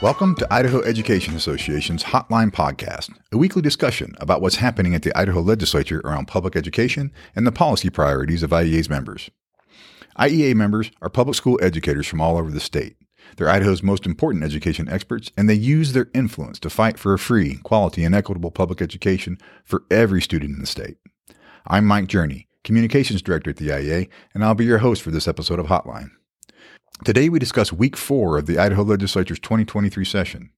Welcome to Idaho Education Association's Hotline Podcast, a weekly discussion about what's happening at the Idaho legislature around public education and the policy priorities of IEA's members. IEA members are public school educators from all over the state. They're Idaho's most important education experts, and they use their influence to fight for a free, quality, and equitable public education for every student in the state. I'm Mike Journee, Communications Director at the IEA, and I'll be your host for this episode of Hotline. Today, we discuss week four of the Idaho Legislature's 2023 session.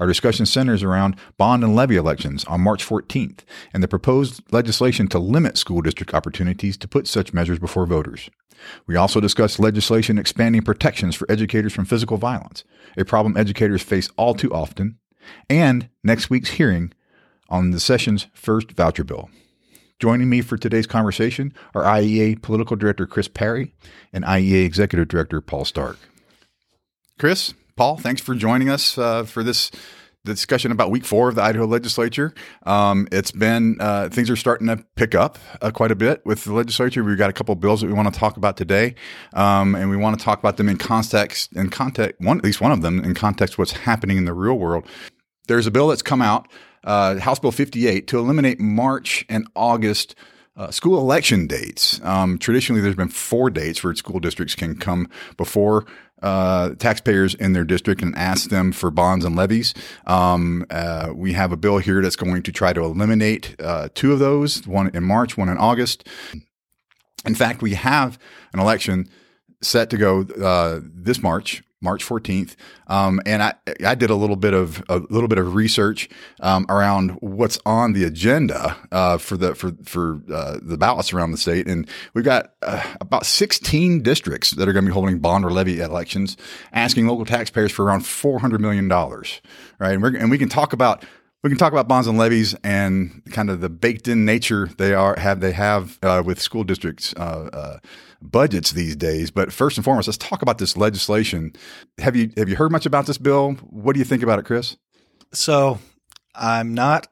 Our discussion centers around bond and levy elections on March 14th and the proposed legislation to limit school district opportunities to put such measures before voters. We also discuss legislation expanding protections for educators from physical violence, a problem educators face all too often, and next week's hearing on the session's first voucher bill. Joining me for today's conversation are IEA Political Director Chris Parri and IEA Executive Director Paul Stark. Chris, Paul, thanks for joining us uh, for this discussion about week four of the Idaho legislature. Um, it's been, uh, things are starting to pick up uh, quite a bit with the legislature. We've got a couple bills that we want to talk about today. Um, and we want to talk about them in context, in context, one, at least one of them in context, what's happening in the real world. There's a bill that's come out uh, House Bill 58 to eliminate March and August uh, school election dates. Um, traditionally, there's been four dates where school districts can come before uh, taxpayers in their district and ask them for bonds and levies. Um, uh, we have a bill here that's going to try to eliminate uh, two of those, one in March, one in August. In fact, we have an election set to go uh, this March March 14th. Um, and I, I did a little bit of a little bit of research um, around what's on the agenda uh, for the for for uh, the ballots around the state, and we've got uh, about 16 districts that are going to be holding bond or levy elections, asking local taxpayers for around 400 million dollars, right? And, and we can talk about we can talk about bonds and levies and kind of the baked in nature they are have they have uh, with school districts uh, uh, budgets these days. But first and foremost, let's talk about this legislation. Have you have you heard much about this bill? What do you think about it, Chris? So I'm not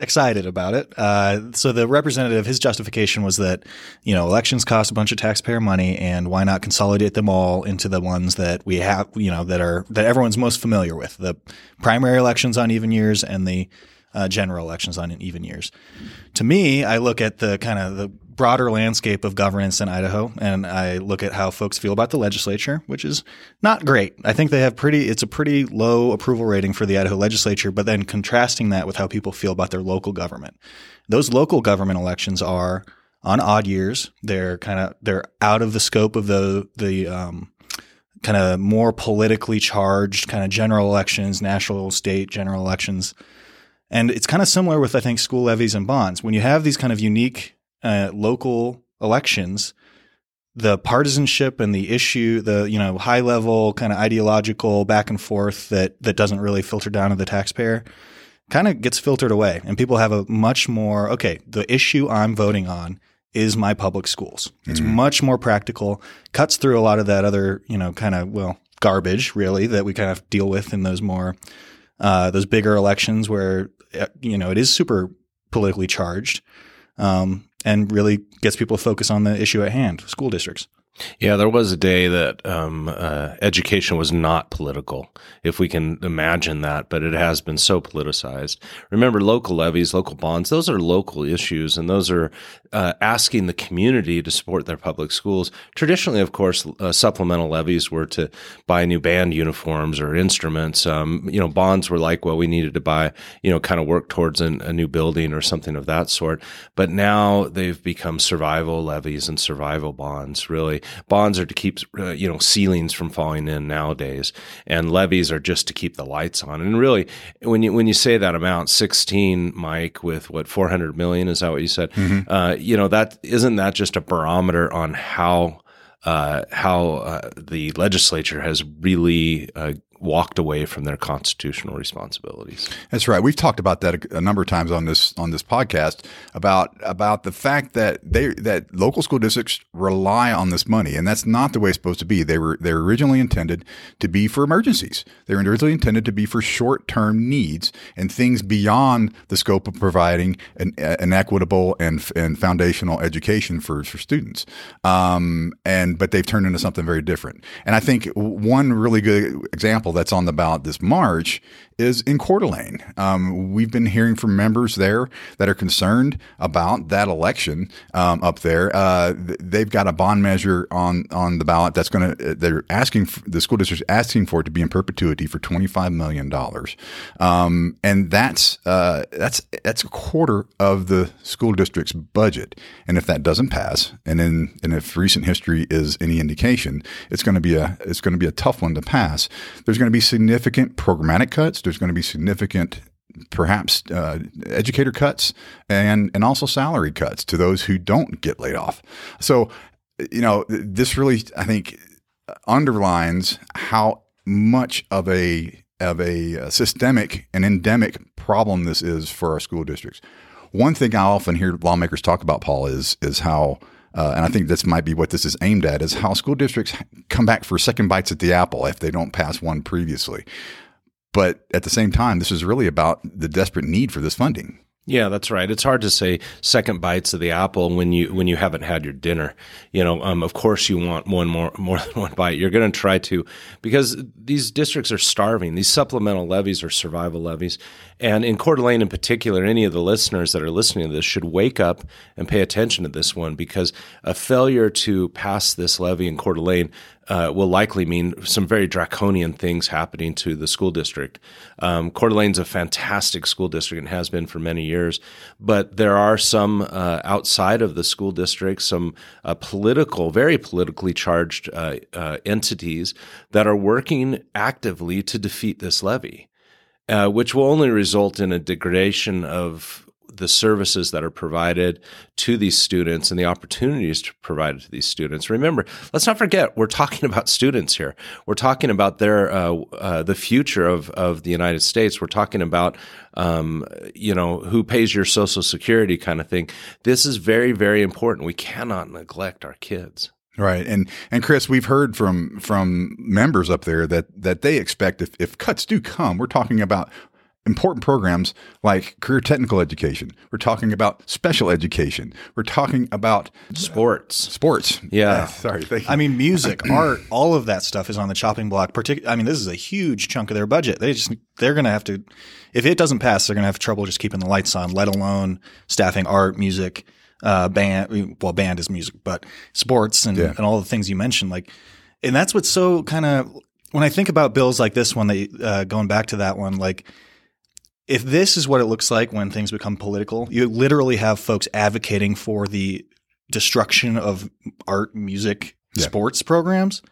excited about it. Uh, so the representative, his justification was that you know elections cost a bunch of taxpayer money, and why not consolidate them all into the ones that we have, you know, that are that everyone's most familiar with: the primary elections on even years and the uh, general elections on even years. To me, I look at the kind of the broader landscape of governance in Idaho, and I look at how folks feel about the legislature, which is not great. I think they have pretty, it's a pretty low approval rating for the Idaho legislature, but then contrasting that with how people feel about their local government. Those local government elections are on odd years. They're kind of, they're out of the scope of the, the, um, kind of more politically charged kind of general elections, national, state general elections. And it's kind of similar with, I think, school levies and bonds. When you have these kind of unique uh, local elections, the partisanship and the issue, the you know high level kind of ideological back and forth that that doesn't really filter down to the taxpayer, kind of gets filtered away, and people have a much more okay. The issue I'm voting on is my public schools. It's mm-hmm. much more practical, cuts through a lot of that other you know kind of well garbage really that we kind of deal with in those more uh, those bigger elections where uh, you know it is super politically charged. Um, and really gets people to focus on the issue at hand school districts. Yeah, there was a day that um, uh, education was not political, if we can imagine that, but it has been so politicized. Remember, local levies, local bonds, those are local issues, and those are uh, asking the community to support their public schools. Traditionally, of course, uh, supplemental levies were to buy new band uniforms or instruments. Um, you know, bonds were like, well, we needed to buy, you know, kind of work towards an, a new building or something of that sort. But now they've become survival levies and survival bonds, really bonds are to keep uh, you know ceilings from falling in nowadays, and levies are just to keep the lights on. And really, when you when you say that amount, sixteen, Mike, with what four hundred million is that what you said? Mm-hmm. You know that isn't that just a barometer on how uh, how uh, the legislature has really uh, walked away from their constitutional responsibilities. That's right. We've talked about that a, a, number of times on this on this podcast about about the fact that they that local school districts rely on this money, and that's not the way it's supposed to be. They were they were originally intended to be for emergencies. They were originally intended to be for short term needs and things beyond the scope of providing an, an equitable and and foundational education for for students. Um, and but they've turned into something very different. And I think one really good example example that's on the ballot this March is in Coeur d'Alene. Um, we've been hearing from members there that are concerned about that election um, up there. Uh, they've got a bond measure on on the ballot that's going to. They're asking for, the school district's asking for it to be in perpetuity for twenty five million dollars, um, and that's uh, that's that's a quarter of the school district's budget. And if that doesn't pass, and in and if recent history is any indication, it's going to be a it's going to be a tough one to pass. There's going to be significant programmatic cuts there's going to be significant perhaps uh, educator cuts and and also salary cuts to those who don't get laid off. So, you know, this really I think underlines how much of a of a uh, systemic and endemic problem this is for our school districts. One thing I often hear lawmakers talk about, Paul, is is how uh, and I think this might be what this is aimed at, is how school districts come back for second bites at the apple if they don't pass one previously. But at the same time, this is really about the desperate need for this funding. Yeah, that's right. It's hard to say second bites of the apple when you when you haven't had your dinner. You know, um, of course you want one more more than one bite. You're going to try to because these districts are starving. These supplemental levies are survival levies, and in Coeur d'Alene in particular, any of the listeners that are listening to this should wake up and pay attention to this one because a failure to pass this levy in Coeur d'Alene uh, will likely mean some very draconian things happening to the school district. Um, Coeur d'Alene's a fantastic school district and has been for many years, but there are some uh, outside of the school district, some uh, political, very politically charged uh, uh, entities that are working actively to defeat this levy. Uh, which will only result in a degradation of the services that are provided to these students and the opportunities to provide to these students. Remember, let's not forget we're talking about students here. We're talking about their uh, uh, the future of of the United States. We're talking about um, you know who pays your Social Security kind of thing. This is very very important. We cannot neglect our kids. Right. And and Chris, we've heard from from members up there that that they expect if, if cuts do come, we're talking about important programs like career technical education. We're talking about special education. We're talking about sports. Sports. Yeah. Uh, sorry. I mean, music, art, all of that stuff is on the chopping block. Partic- I mean, this is a huge chunk of their budget. They just they're going to have to, if it doesn't pass, they're going to have trouble just keeping the lights on. Let alone staffing art, music, uh, band. Well, band is music, but sports and, yeah. and all the things you mentioned. Like, and that's what's so kind of when I think about bills like this one, they uh, going back to that one, like if this is what it looks like when things become political, you literally have folks advocating for the destruction of art, music, yeah. sports programs.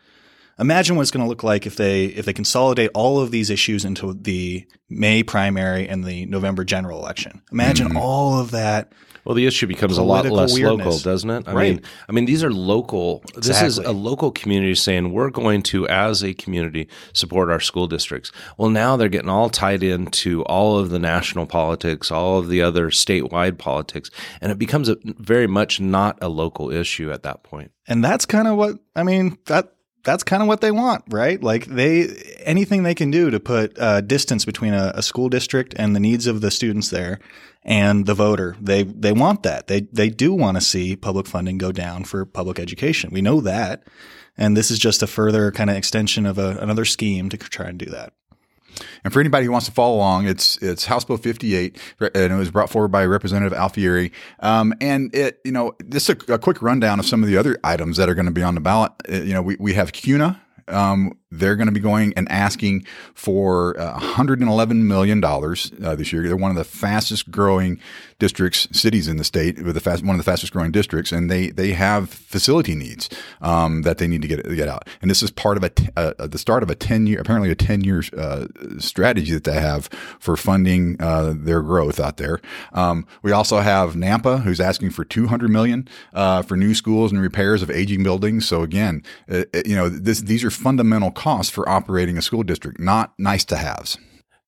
Imagine what it's going to look like if they if they consolidate all of these issues into the May primary and the November general election. Imagine mm-hmm. all of that well, the issue becomes a lot less weirdness. local, doesn't it? I right. mean, I mean, these are local. Exactly. This is a local community saying we're going to, as a community, support our school districts. Well, now they're getting all tied into all of the national politics, all of the other statewide politics, and it becomes a, very much not a local issue at that point. And that's kind of what I mean. That that's kind of what they want, right? Like they anything they can do to put uh, distance between a, a, school district and the needs of the students there and the voter. They they want that. They they do want to see public funding go down for public education. We know that. And this is just a further kind of extension of a, another scheme to try and do that. And for anybody who wants to follow along, it's it's House Bill 58, and it was brought forward by Representative Alfieri. Um, and it, you know, just a, a, quick rundown of some of the other items that are going to be on the ballot. Uh, you know, we, we have Kuna, um, they're going to be going and asking for uh, 111 million dollars uh, this year. They're one of the fastest growing districts, cities in the state, with the fast, one of the fastest growing districts, and they they have facility needs um, that they need to get get out. And this is part of a t- uh, the start of a 10 year, apparently a 10 year uh, strategy that they have for funding uh, their growth out there. Um, we also have Nampa, who's asking for 200 million uh, for new schools and repairs of aging buildings. So again, you know, this, these are fundamental costs for operating a school district, not nice to haves.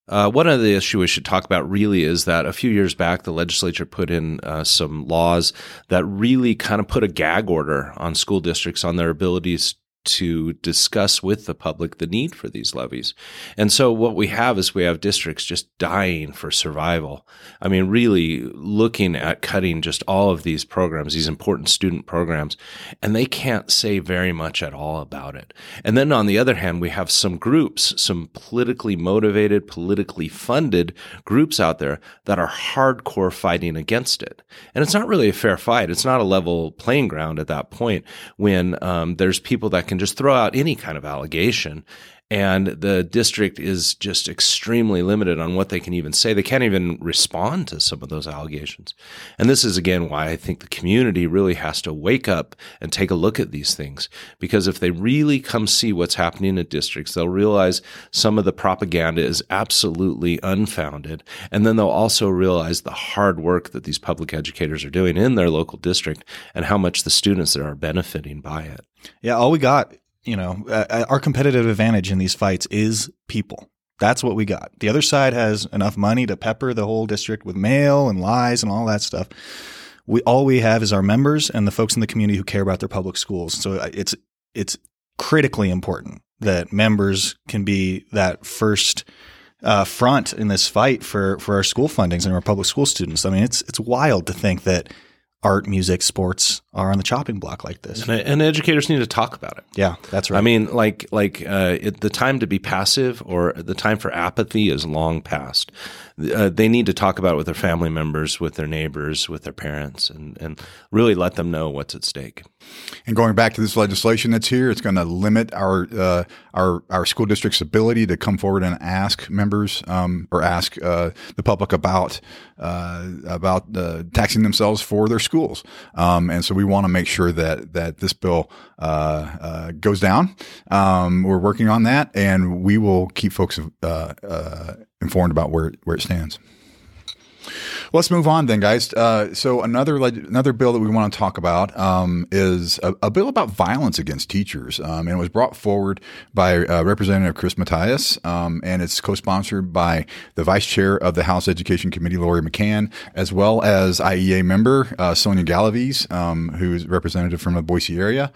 Uh, one of the issues we should talk about really is that a few years back, the legislature put in uh, some laws that really kind of put a gag order on school districts on their abilities to discuss with the public the need for these levies. And so what we have is we have districts just dying for survival. I mean, really looking at cutting just all of these programs, these important student programs, and they can't say very much at all about it. And then on the other hand, we have some groups, some politically motivated, politically funded groups out there that are hardcore fighting against it. And it's not really a fair fight. It's not a level playing ground at that point when um, there's people that can just throw out any kind of allegation and the district is just extremely limited on what they can even say. They can't even respond to some of those allegations. And this is again why I think the community really has to wake up and take a look at these things. Because if they really come see what's happening in districts, they'll realize some of the propaganda is absolutely unfounded. And then they'll also realize the hard work that these public educators are doing in their local district and how much the students are benefiting by it. Yeah, all we got you know, uh, uh, our competitive advantage in these fights is people. That's what we got. The other side has enough money to pepper the whole district with mail and lies and all that stuff. We all we have is our members and the folks in the community who care about their public schools. So uh, it's it's critically important that members can be that first uh, front in this fight for for our school fundings and our public school students. I mean, it's it's wild to think that art, music, sports are on the chopping block like this. And, and, educators need to talk about it. Yeah, that's right. I mean, like like uh, it, the time to be passive or the time for apathy is long past. Uh, they need to talk about it with their family members, with their neighbors, with their parents, and and really let them know what's at stake. And going back to this legislation that's here, it's going to limit our uh, our our school district's ability to come forward and ask members um, or ask uh, the public about uh, about uh, taxing themselves for their schools. Um, and so we want to make sure that that this bill uh, goes down. Um, we're working on that, and we will keep folks informed about where where it stands. Let's move on then, guys. Uh, so another another bill that we want to talk about um, is a, a, bill about violence against teachers, um, and it was brought forward by uh, Representative Chris Mathias, um, and it's co-sponsored by the Vice Chair of the House Education Committee, Lori McCann, as well as IEA member uh, Sonia Galaviz, um, who's representative from the Boise area,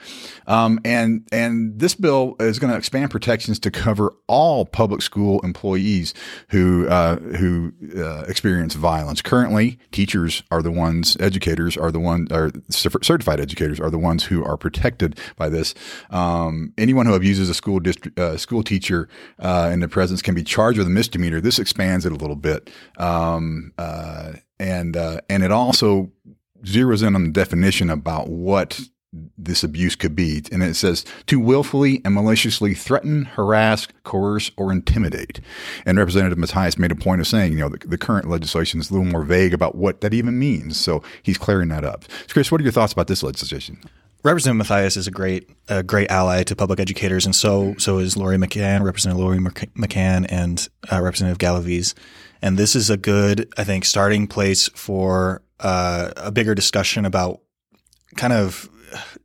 um, and and this bill is going to expand protections to cover all public school employees who uh, who uh, experience violence. Currently currently, teachers are the ones, educators are the ones, or certified educators are the ones who are protected by this. Um, anyone who abuses a school district, uh, school teacher uh, in the presence can be charged with a misdemeanor. This expands it a little bit, um, uh, and uh, and it also zeroes in on the definition about what this abuse could be. And it says to willfully and maliciously threaten, harass, coerce, or intimidate. And Representative Mathias made a point of saying, you know, the, the, current legislation is a little more vague about what that even means. So he's clearing that up. So Chris, what are your thoughts about this legislation? Representative Mathias is a great, a great ally to public educators, and so so is Lori McCann, Representative Lori McCann, and uh, Representative Galaviz. And this is a good, I think, starting place for uh, a bigger discussion about kind of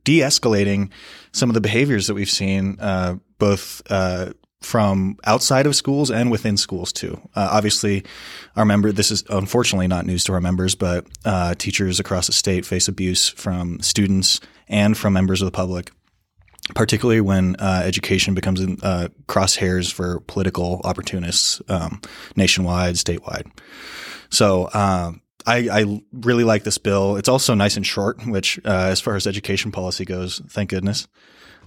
de-escalating some of the behaviors that we've seen, uh, both uh, from outside of schools and within schools too. Uh, obviously, our member this is unfortunately not news to our members, but uh, teachers across the state face abuse from students and from members of the public. Particularly when uh, education becomes in, uh, crosshairs for political opportunists um, nationwide, statewide. So, I, I, really like this bill. It's also nice and short, which, uh, as far as education policy goes, thank goodness.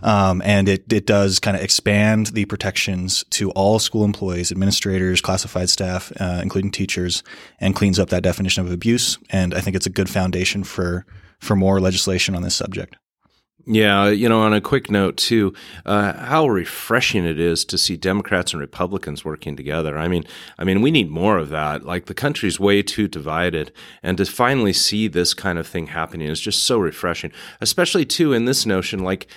Um, and it, it does kind of expand the protections to all school employees, administrators, classified staff, uh, including teachers, and cleans up that definition of abuse. And I think it's a good foundation for, for more legislation on this subject. Yeah, you know, on a quick note too, uh, how refreshing it is to see Democrats and Republicans working together. I mean, I mean, we need more of that. Like the country's way too divided, and to finally see this kind of thing happening is just so refreshing. Especially too in this notion, like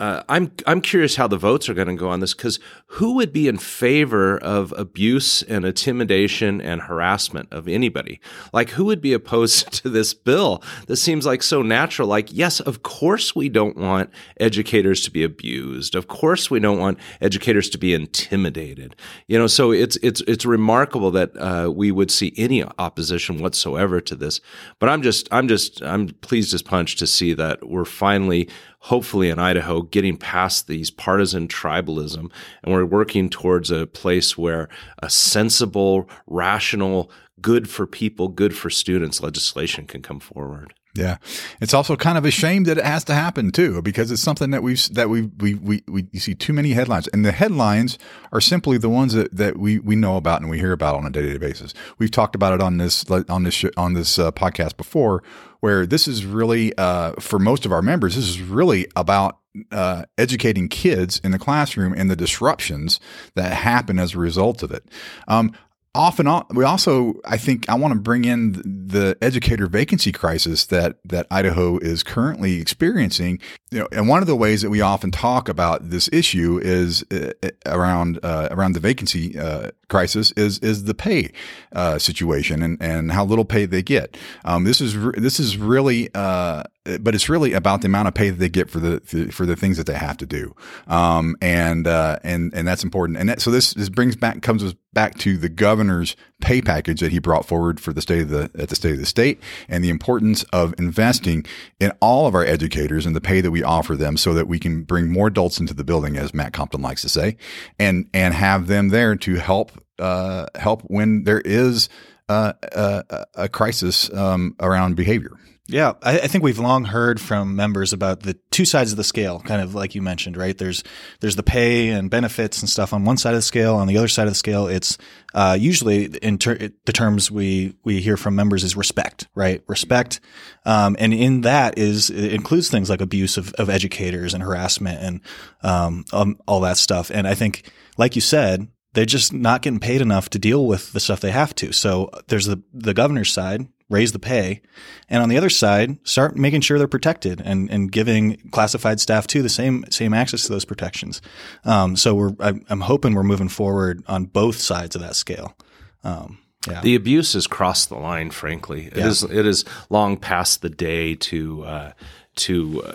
uh, I'm I'm curious how the votes are going to go on this because who would be in favor of abuse and intimidation and harassment of anybody? Like who would be opposed to this bill? This seems like so natural. Like yes, of course we don't want educators to be abused. Of course we don't want educators to be intimidated. You know, so it's it's it's remarkable that uh, we would see any opposition whatsoever to this. But I'm just I'm just I'm pleased as punch to see that we're finally hopefully in Idaho getting past these partisan tribalism and we're working towards a place where a sensible, rational, good for people, good for students legislation can come forward. Yeah, it's also kind of a shame that it has to happen too, because it's something that we've that we we we we you see too many headlines, and the headlines are simply the ones that, that we we know about and we hear about on a day to day basis. We've talked about it on this on this on this uh, podcast before, where this is really uh, for most of our members, this is really about uh, educating kids in the classroom and the disruptions that happen as a result of it. Um, often we also i think i want to bring in the educator vacancy crisis that that idaho is currently experiencing. You know and one of the ways that we often talk about this issue is uh, around uh, around the vacancy uh, crisis is is the pay uh, situation and and how little pay they get um, this is re- this is really uh, but it's really about the amount of pay that they get for the for the things that they have to do, um, and uh, and and that's important. And that, so this this brings back comes back to the governor's pay package that he brought forward for the state of the at the state of the state, and the importance of investing in all of our educators and the pay that we offer them, so that we can bring more adults into the building, as Matt Compton likes to say, and and have them there to help uh, help when there is uh, a, a, crisis um, around behavior. Yeah, I, I, think we've long heard from members about the two sides of the scale, kind of like you mentioned, right? There's there's the pay and benefits and stuff on one side of the scale. On the other side of the scale, it's uh, usually in ter- the terms we we hear from members is respect, right? Respect, um, and in that is it includes things like abuse of, of educators and harassment and um, um, all that stuff. And I think, like you said, they're just not getting paid enough to deal with the stuff they have to. So there's the the governor's side, raise the pay. And on the other side, start making sure they're protected and, and giving classified staff too the same same access to those protections. Um, so we're I'm, hoping we're moving forward on both sides of that scale. Um, yeah. The abuse has crossed the line. Frankly, it yeah. is it is long past the day to uh, to uh,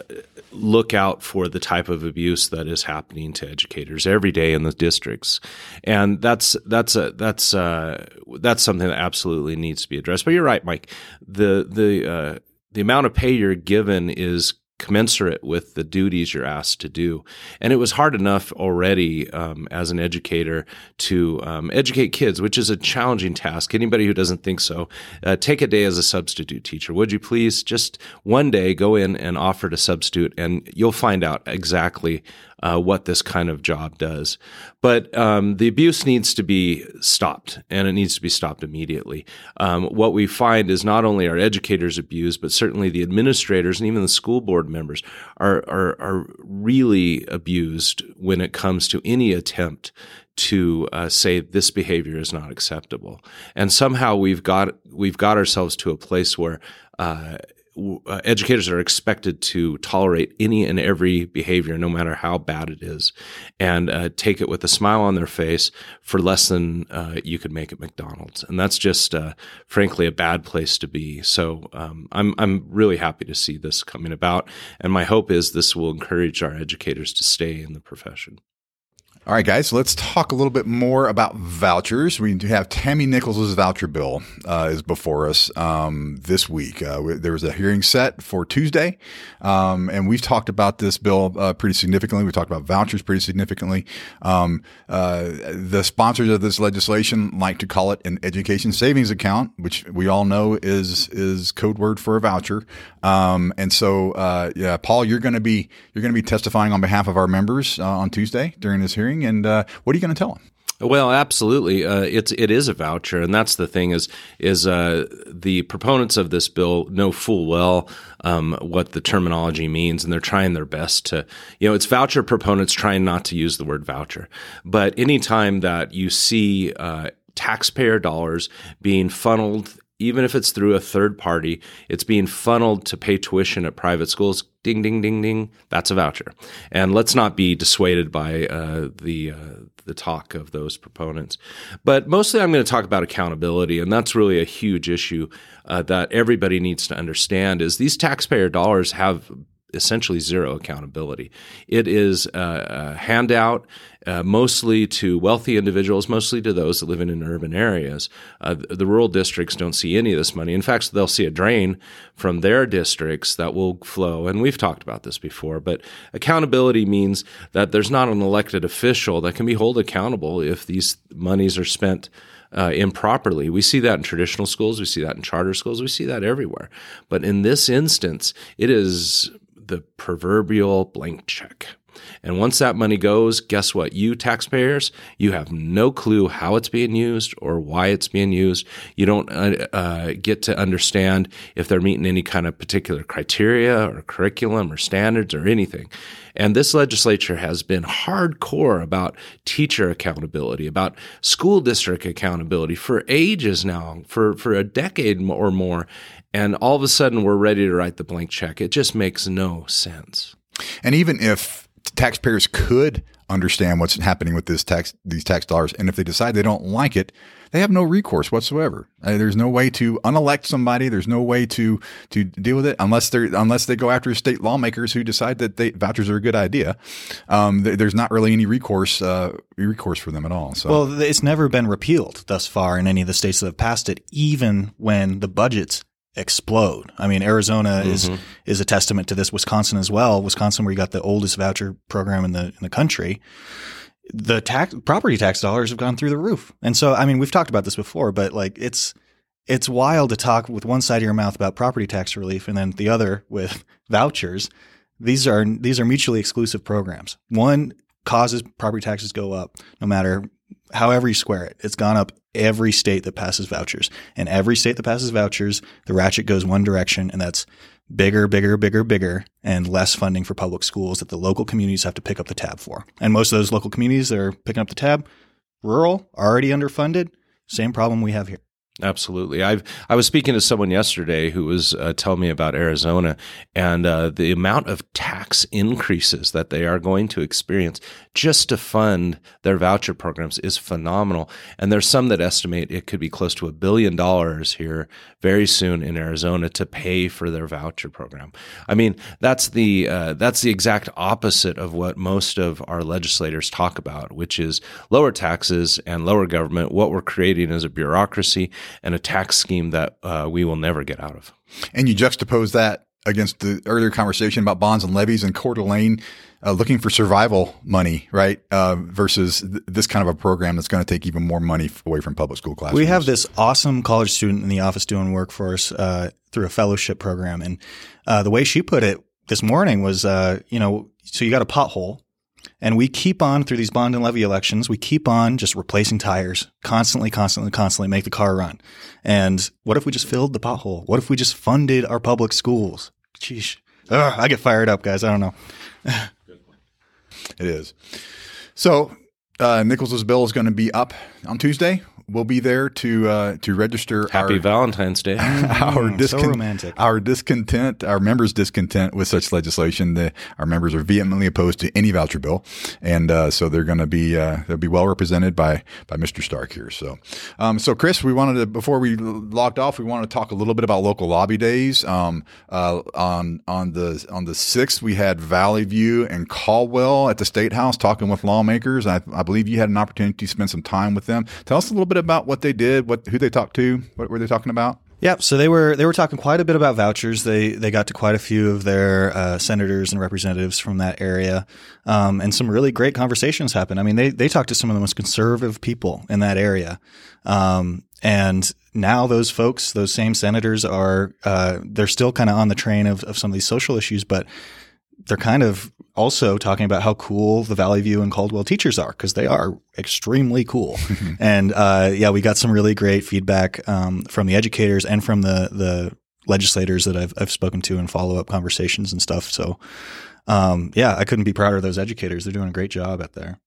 look out for the type of abuse that is happening to educators every day in the districts, and that's that's a that's uh, that's something that absolutely needs to be addressed. But you're right, Mike. The the uh, the amount of pay you're given is commensurate with the duties you're asked to do. And it was hard enough already um, as an educator to um, educate kids, which is a challenging task. Anybody who doesn't think so, uh, take a day as a substitute teacher. Would you please just one day go in and offer to substitute, and you'll find out exactly uh, what this kind of job does. But um, the abuse needs to be stopped, and it needs to be stopped immediately. Um, what we find is not only are educators abused, but certainly the administrators and even the school board members are, are, are really abused when it comes to any attempt to uh, say this behavior is not acceptable. And somehow we've got we've got ourselves to a place where uh, uh, educators are expected to tolerate any and every behavior, no matter how bad it is, and uh, take it with a smile on their face for less than uh, you could make at McDonald's. And that's just, uh, frankly, a bad place to be. So um, I'm I'm really happy to see this coming about, and my hope is this will encourage our educators to stay in the profession. All right, guys, let's talk a little bit more about vouchers. We have Tammy Nichols' voucher bill uh, is before us um, this week. Uh, there was a hearing set for Tuesday, um, and we've talked about this bill uh, pretty significantly. We talked about vouchers pretty significantly. Um, uh, the sponsors of this legislation like to call it an education savings account, which we all know is is code word for a voucher. Um, and so, uh, yeah, Paul, you're going to be you're going to be testifying on behalf of our members uh, on Tuesday during this hearing and uh, what are you going to tell them? Well, absolutely. Uh, it's it is a voucher, and that's the thing is is uh, the proponents of this bill know full well um, what the terminology means, and they're trying their best to you know it's voucher proponents trying not to use the word voucher, but anytime that you see uh, taxpayer dollars being funneled even if it's through a third party, it's being funneled to pay tuition at private schools. Ding, ding, ding, ding. That's a voucher. And let's not be dissuaded by uh, the uh, the talk of those proponents. But mostly, I'm going to talk about accountability, and that's really a huge issue uh, that everybody needs to understand. Is these taxpayer dollars have essentially zero accountability. It is a, a handout uh, mostly to wealthy individuals, mostly to those that live in, in urban areas. Uh, the rural districts don't see any of this money. In fact, they'll see a drain from their districts that will flow. And we've talked about this before, but accountability means that there's not an elected official that can be held accountable if these monies are spent. Uh, improperly. We see that in traditional schools, we see that in charter schools, we see that everywhere. But in this instance, it is the proverbial blank check. And once that money goes, guess what? You taxpayers, you have no clue how it's being used or why it's being used. You don't uh, uh, get to understand if they're meeting any kind of particular criteria or curriculum or standards or anything. And this legislature has been hardcore about teacher accountability, about school district accountability for ages now, for, for a decade or more. And all of a sudden, we're ready to write the blank check. It just makes no sense. And even if taxpayers could understand what's happening with this tax these tax dollars and if they decide they don't like it they have no recourse whatsoever uh, there's no way to unelect somebody there's no way to to deal with it unless they unless they go after state lawmakers who decide that they, vouchers are a good idea um, th- there's not really any recourse uh, recourse for them at all so well it's never been repealed thus far in any of the states that have passed it even when the budgets explode. I mean, Arizona mm-hmm. is is a testament to this. Wisconsin as well. Wisconsin, where you got the oldest voucher program in the in the country. The tax property tax dollars have gone through the roof. And so, I mean, we've talked about this before, but like it's it's wild to talk with one side of your mouth about property tax relief and then the other with vouchers. These are these are mutually exclusive programs. One causes property taxes go up no matter however you square it. It's gone up every state that passes vouchers. And every state that passes vouchers, the ratchet goes one direction, and that's bigger, bigger, bigger, bigger, and less funding for public schools that the local communities have to pick up the tab for. And most of those local communities that are picking up the tab, rural, already underfunded, same problem we have here. Absolutely. I've I was speaking to someone yesterday who was uh, telling me about Arizona and uh, the amount of tax increases that they are going to experience just to fund their voucher programs is phenomenal. And there's some that estimate it could be close to a billion dollars here very soon in Arizona to pay for their voucher program. I mean, that's the uh, that's the exact opposite of what most of our legislators talk about, which is lower taxes and lower government. What we're creating is a bureaucracy and a tax scheme that uh, we will never get out of. And you juxtapose that against the earlier conversation about bonds and levies and Coeur d'Alene uh, looking for survival money, right? Uh, versus th- this kind of a program that's going to take even more money away from public school classrooms. We have this awesome college student in the office doing work for us uh, through a fellowship program. And uh, the way she put it this morning was, uh, you know, so you got a pothole and we keep on through these bond and levy elections, we keep on just replacing tires constantly, constantly, constantly make the car run. And what if we just filled the pothole? What if we just funded our public schools? Sheesh. Ugh, I get fired up, guys. I don't know. it is. So, uh, Nichols's bill is going to be up on Tuesday we'll be there to uh, to register. Happy our, Valentine's Day. our mm, discon- so romantic. Our discontent, our members' discontent with such legislation. The, our members are vehemently opposed to any voucher bill, and uh, so they're going to be uh, they'll be well represented by by Mr. Stark here. So, um, so Chris, we wanted to before we logged off, we wanted to talk a little bit about local lobby days. Um, uh, on on the on the sixth, we had Vallivue and Caldwell at the State House talking with lawmakers. I, I believe you had an opportunity to spend some time with them. Tell us a little bit bit about what they did, what who they talked to, what were they talking about? Yeah, So they were they were talking quite a bit about vouchers. They they got to quite a few of their uh, senators and representatives from that area, um, and some really great conversations happened. I mean, they they talked to some of the most conservative people in that area, um, and now those folks, those same senators, are uh, they're still kind of on the train of of some of these social issues, but they're kind of also talking about how cool the Vallivue and Caldwell teachers are because they are extremely cool. and uh, yeah, we got some really great feedback um, from the educators and from the the legislators that I've I've spoken to in follow up conversations and stuff. So um, yeah, I couldn't be prouder of those educators. They're doing a great job out there.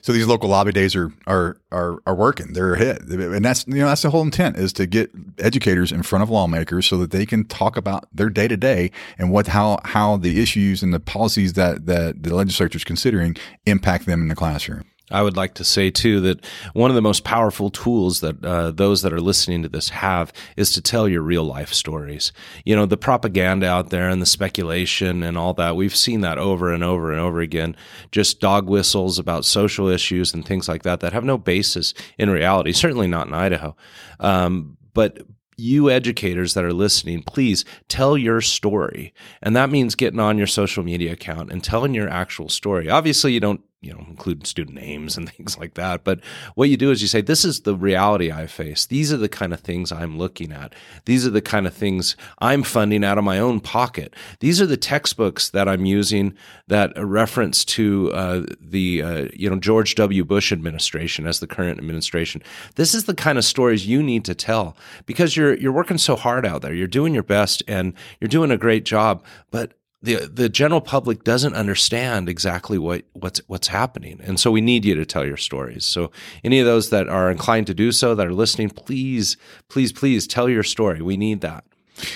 So these local lobby days are are are, are working. They're a hit, and that's you know that's the whole intent is to get educators in front of lawmakers so that they can talk about their day to day and what how how the issues and the policies that that the legislature is considering impact them in the classroom. I would like to say too that one of the most powerful tools that uh, those that are listening to this have is to tell your real life stories. You know, the propaganda out there and the speculation and all that, we've seen that over and over and over again. Just dog whistles about social issues and things like that that have no basis in reality, certainly not in Idaho. Um, but you educators that are listening, please tell your story. And that means getting on your social media account and telling your actual story. Obviously, you don't you know include student names and things like that. But what you do is you say this is the reality i face. These are the kind of things i'm looking at. These are the kind of things i'm funding out of my own pocket. These are the textbooks that i'm using that reference to uh, the uh, you know george w. Bush administration as the current administration. This is the kind of stories you need to tell because you're you're working so hard out there. You're doing your best and you're doing a great job. But the the general public doesn't understand exactly what what's what's happening, and so we need you to tell your stories. So, any of those that are inclined to do so, that are listening, please, please, please tell your story. We need that.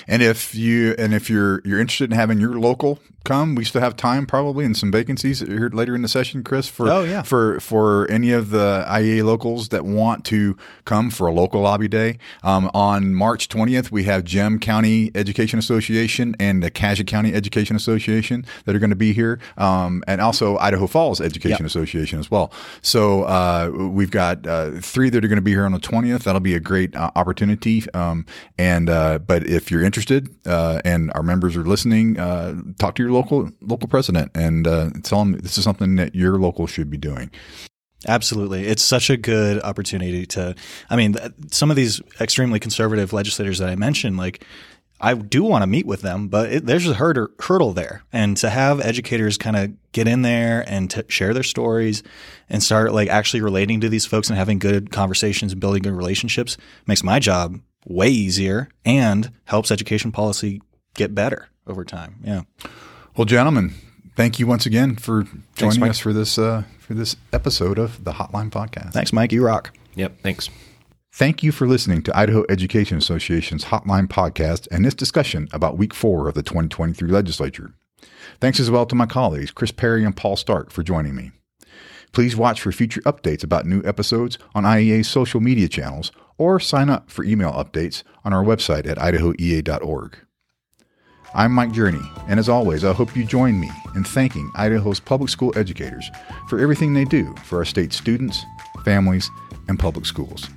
And if you and if you're you're interested in having your local come, we still have time probably and some vacancies here later in the session, Chris. For oh, yeah. for for any of the IEA locals that want to come for a local lobby day um, on March 20th, we have Gem County Education Association and the Cassia County Education Association that are going to be here, um, and also Idaho Falls Education yep. Association as well. So uh, we've got uh, three that are going to be here on the 20th. That'll be a great uh, opportunity. Um, and uh, but if you're interested uh, and our members are listening, uh, talk to your local local president and uh, tell them this is something that your local should be doing. Absolutely. It's such a good opportunity to, I mean, some of these extremely conservative legislators that I mentioned, like, I do want to meet with them, but it, there's a hurdle there. And to have educators kind of get in there and to share their stories and start like actually relating to these folks and having good conversations and building good relationships makes my job way easier and helps education policy get better over time. Yeah. Well, gentlemen, thank you once again for joining thanks, us for this uh, for this episode of the Hotline Podcast. Thanks, Mike. You rock. Yep. Thanks. Thank you for listening to Idaho Education Association's Hotline Podcast and this discussion about Week Four of the 2023 legislature. Thanks as well to my colleagues Chris Parri and Paul Stark for joining me. Please watch for future updates about new episodes on IEA's social media channels or sign up for email updates on our website at idahoea.org. I'm Mike Journee, and as always, I hope you join me in thanking Idaho's public school educators for everything they do for our state students, families, and public schools.